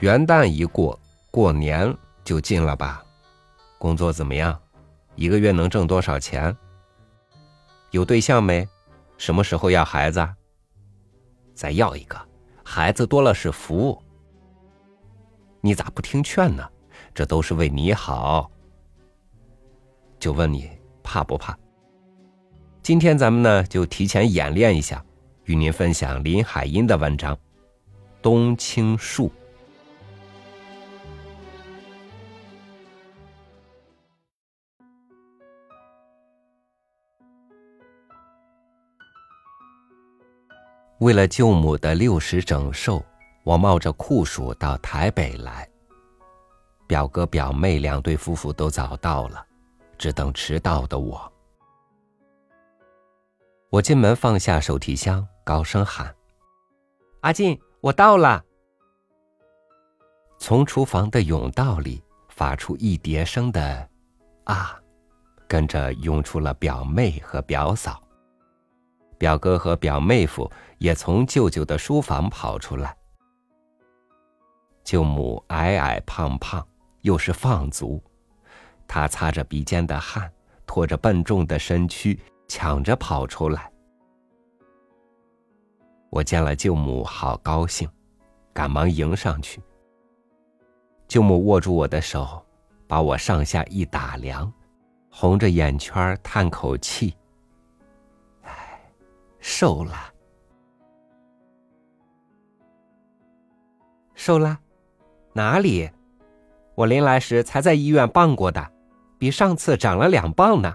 元旦一过，过年就近了吧？工作怎么样？一个月能挣多少钱？有对象没？什么时候要孩子？再要一个，孩子多了是福。你咋不听劝呢？这都是为你好。就问你怕不怕？今天咱们呢就提前演练一下，与您分享林海音的文章《冬青树》。为了舅母的六十整寿，我冒着酷暑到台北来。表哥表妹两对夫妇都早到了，只等迟到的我。我进门放下手提箱，高声喊：“阿进，我到了！”从厨房的甬道里发出一叠声的“啊”，跟着涌出了表妹和表嫂。表哥和表妹夫也从舅舅的书房跑出来。舅母矮矮胖胖，又是放足，她擦着鼻尖的汗，拖着笨重的身躯，抢着跑出来。我见了舅母，好高兴，赶忙迎上去。舅母握住我的手，把我上下一打量，红着眼圈叹口气。瘦了，瘦了，哪里？我临来时才在医院磅过的，比上次长了两磅呢。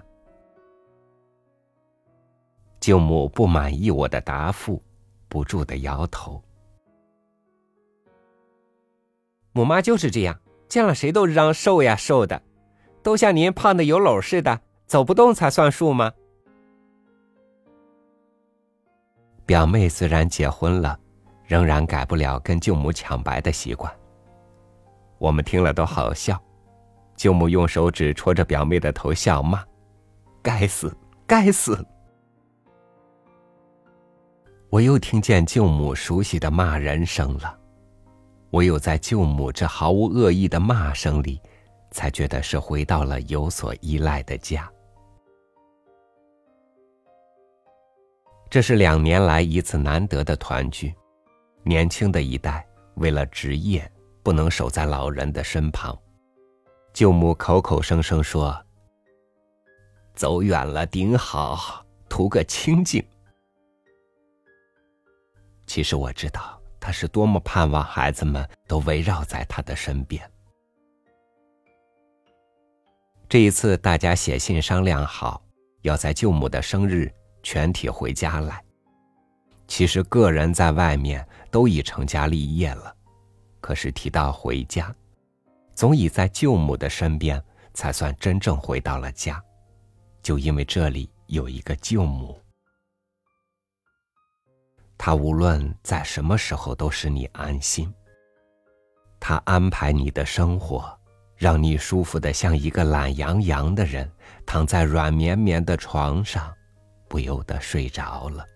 舅母不满意我的答复，不住的摇头。母妈就是这样，见了谁都嚷瘦呀瘦的，都像您胖的有篓似的，走不动才算数吗？表妹虽然结婚了，仍然改不了跟舅母抢白的习惯。我们听了都好笑，舅母用手指戳着表妹的头笑骂：“该死，该死！”我又听见舅母熟悉的骂人声了，唯有在舅母这毫无恶意的骂声里，才觉得是回到了有所依赖的家。这是两年来一次难得的团聚，年轻的一代为了职业不能守在老人的身旁，舅母口口声声说：“走远了顶好，图个清静。”其实我知道他是多么盼望孩子们都围绕在他的身边。这一次大家写信商量好，要在舅母的生日。全体回家来。其实个人在外面都已成家立业了，可是提到回家，总以在舅母的身边才算真正回到了家。就因为这里有一个舅母，她无论在什么时候都使你安心。她安排你的生活，让你舒服的像一个懒洋洋的人，躺在软绵绵的床上。不由得睡着了。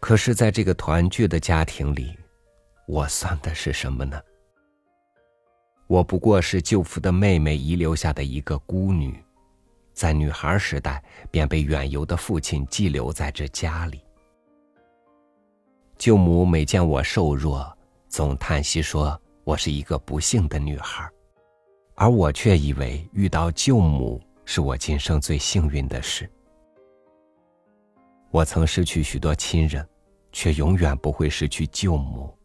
可是，在这个团聚的家庭里，我算的是什么呢？我不过是舅父的妹妹遗留下的一个孤女，在女孩时代便被远游的父亲寄留在这家里。舅母每见我瘦弱，总叹息说我是一个不幸的女孩，而我却以为遇到舅母。是我今生最幸运的事。我曾失去许多亲人，却永远不会失去舅母。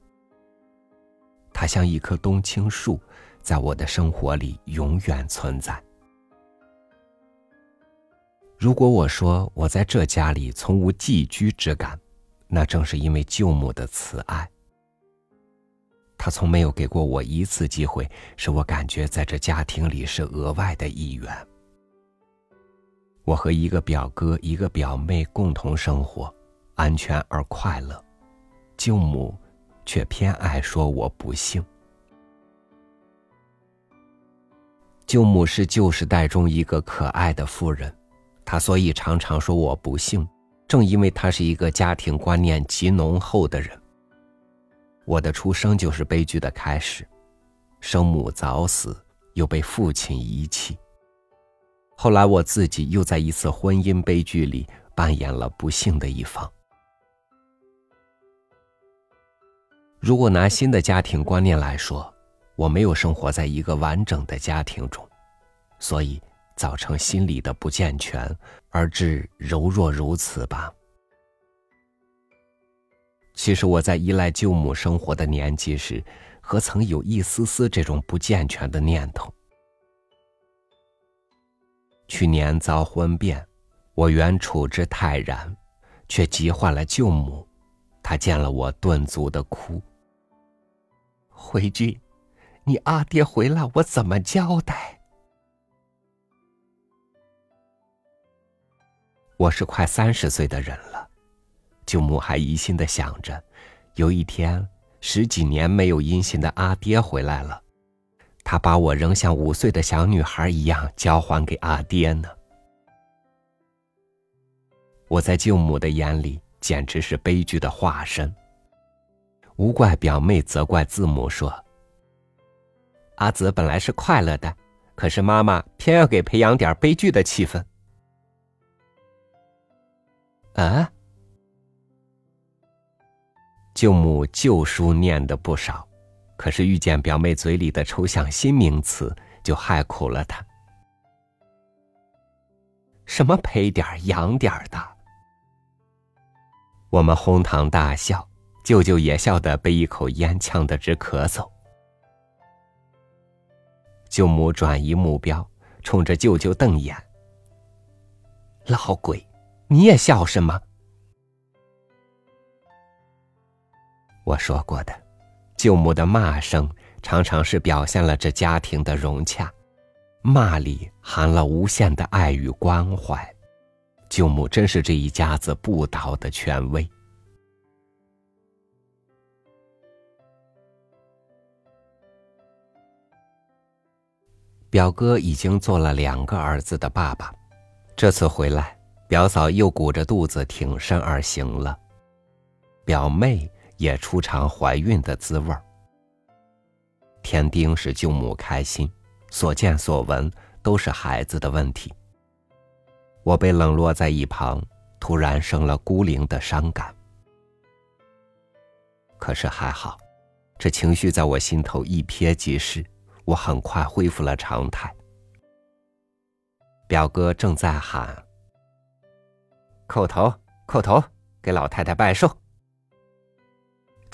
她像一棵冬青树，在我的生活里永远存在。如果我说我在这家里从无寄居之感，那正是因为舅母的慈爱。她从没有给过我一次机会，使我感觉在这家庭里是额外的一员。我和一个表哥、一个表妹共同生活，安全而快乐。舅母却偏爱说我不幸。舅母是旧时代中一个可爱的妇人，她所以常常说我不幸，正因为她是一个家庭观念极浓厚的人，我的出生就是悲剧的开始，生母早死，又被父亲遗弃。后来我自己又在一次婚姻悲剧里扮演了不幸的一方。如果拿新的家庭观念来说，我没有生活在一个完整的家庭中，所以造成心理的不健全，而致柔弱如此吧。其实我在依赖舅母生活的年纪时，何曾有一丝丝这种不健全的念头？去年遭婚变，我原处之泰然，却急坏了舅母。她见了我，顿足的哭。回君，你阿爹回来，我怎么交代？我是快三十岁的人了。舅母还疑心的想着，有一天十几年没有音信的阿爹回来了，他把我仍像五岁的小女孩一样交还给阿爹呢。我在舅母的眼里简直是悲剧的化身。无怪表妹责怪字母说：“阿泽本来是快乐的，可是妈妈偏要给培养点悲剧的气氛。”啊。舅母旧书念的不少，可是遇见表妹嘴里的抽象新名词，就害苦了她。什么赔点养点的？我们哄堂大笑，舅舅也笑得被一口烟呛得直咳嗽。舅母转移目标，冲着舅舅瞪眼：“老鬼，你也笑什么？”我说过的，舅母的骂声常常是表现了这家庭的融洽，骂里含了无限的爱与关怀。舅母真是这一家子不倒的权威。表哥已经做了两个儿子的爸爸，这次回来，表嫂又鼓着肚子挺身而行了，表妹。也初尝怀孕的滋味儿。添丁使舅母开心，所见所闻都是孩子的问题。我被冷落在一旁，突然生了孤零的伤感。可是还好，这情绪在我心头一瞥即逝，我很快恢复了常态。表哥正在喊：“叩头，叩头，给老太太拜寿。”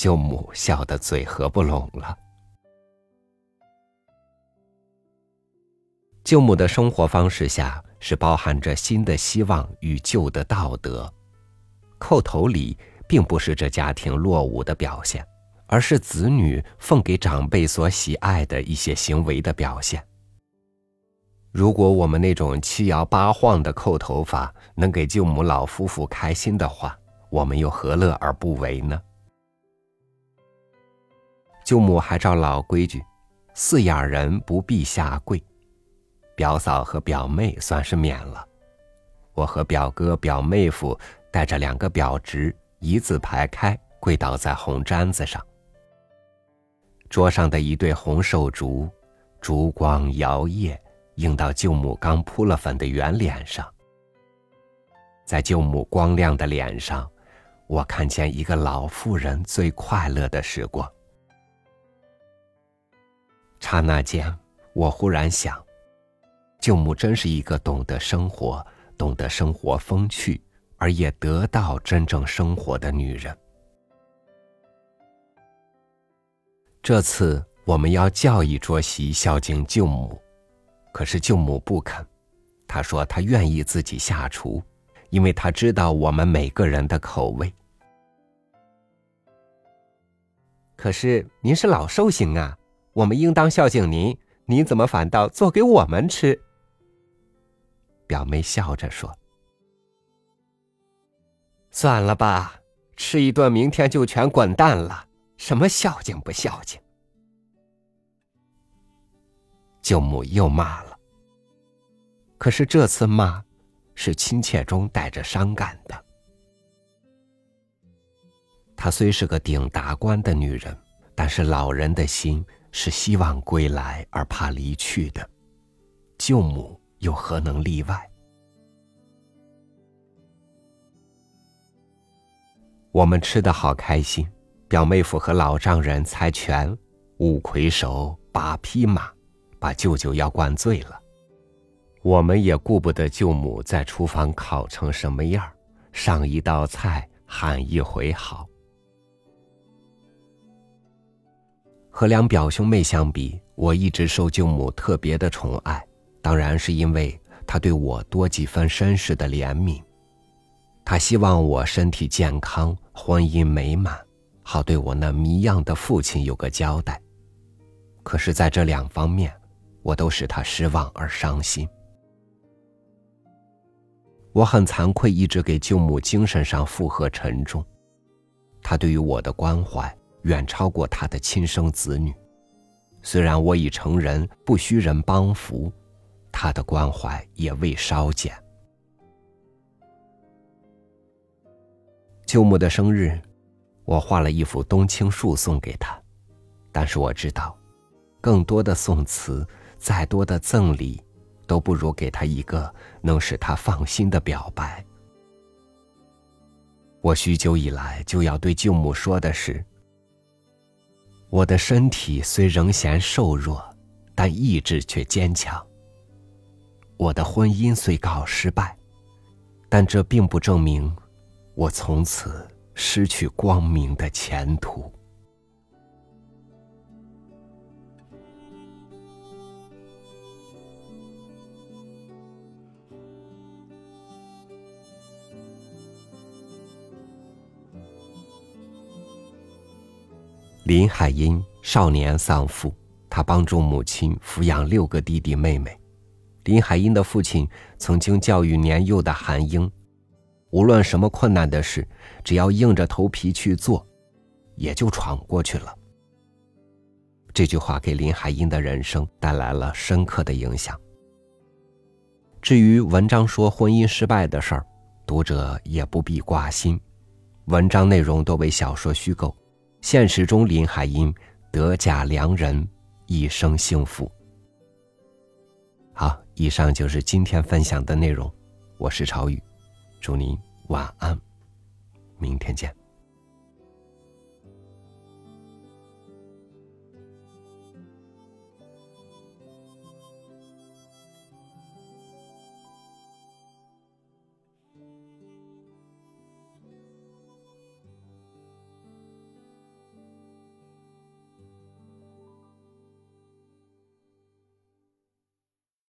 舅母笑得嘴合不拢了。舅母的生活方式下是包含着新的希望与旧的道德，叩头礼并不是这家庭落伍的表现，而是子女奉给长辈所喜爱的一些行为的表现。如果我们那种七摇八晃的叩头法能给舅母老夫妇开心的话，我们又何乐而不为呢？舅母还照老规矩，四眼人不必下跪，表嫂和表妹算是免了。我和表哥、表妹夫带着两个表侄一字排开，跪倒在红毡子上。桌上的一对红寿烛，烛光摇曳，映到舅母刚扑了粉的圆脸上。在舅母光亮的脸上，我看见一个老妇人最快乐的时光。刹那间，我忽然想，舅母真是一个懂得生活、懂得生活风趣，而也得到真正生活的女人。这次我们要叫一桌席孝敬舅母，可是舅母不肯，她说她愿意自己下厨，因为她知道我们每个人的口味。可是您是老寿星啊！我们应当孝敬您，您怎么反倒做给我们吃？表妹笑着说：“算了吧，吃一顿，明天就全滚蛋了。什么孝敬不孝敬？”舅母又骂了，可是这次骂是亲切中带着伤感的。她虽是个顶达官的女人，但是老人的心是希望归来而怕离去的，舅母又何能例外？我们吃的好开心，表妹夫和老丈人猜拳，五魁首，八匹马，把舅舅要灌醉了。我们也顾不得舅母在厨房烤成什么样上一道菜喊一回好。和两表兄妹相比，我一直受舅母特别的宠爱，当然是因为她对我多几分绅士的怜悯。她希望我身体健康，婚姻美满，好对我那迷样的父亲有个交代。可是，在这两方面，我都使她失望而伤心。我很惭愧，一直给舅母精神上负荷沉重。她对于我的关怀远超过他的亲生子女。虽然我已成人，不需人帮扶，他的关怀也未稍减。舅母的生日，我画了一幅冬青树送给她，但是我知道，更多的宋词，再多的赠礼。都不如给他一个能使他放心的表白。我许久以来就要对舅母说的是：我的身体虽仍嫌瘦弱，但意志却坚强；我的婚姻虽告失败，但这并不证明我从此失去光明的前途。林海音少年丧父，他帮助母亲抚养六个弟弟妹妹。林海音的父亲曾经教育年幼的韩英，无论什么困难的事，只要硬着头皮去做，也就闯过去了。这句话给林海音的人生带来了深刻的影响。至于文章说婚姻失败的事儿，读者也不必挂心，文章内容多为小说虚构。现实中，林海音得嫁良人，一生幸福。好，以上就是今天分享的内容。我是朝雨，祝您晚安，明天见。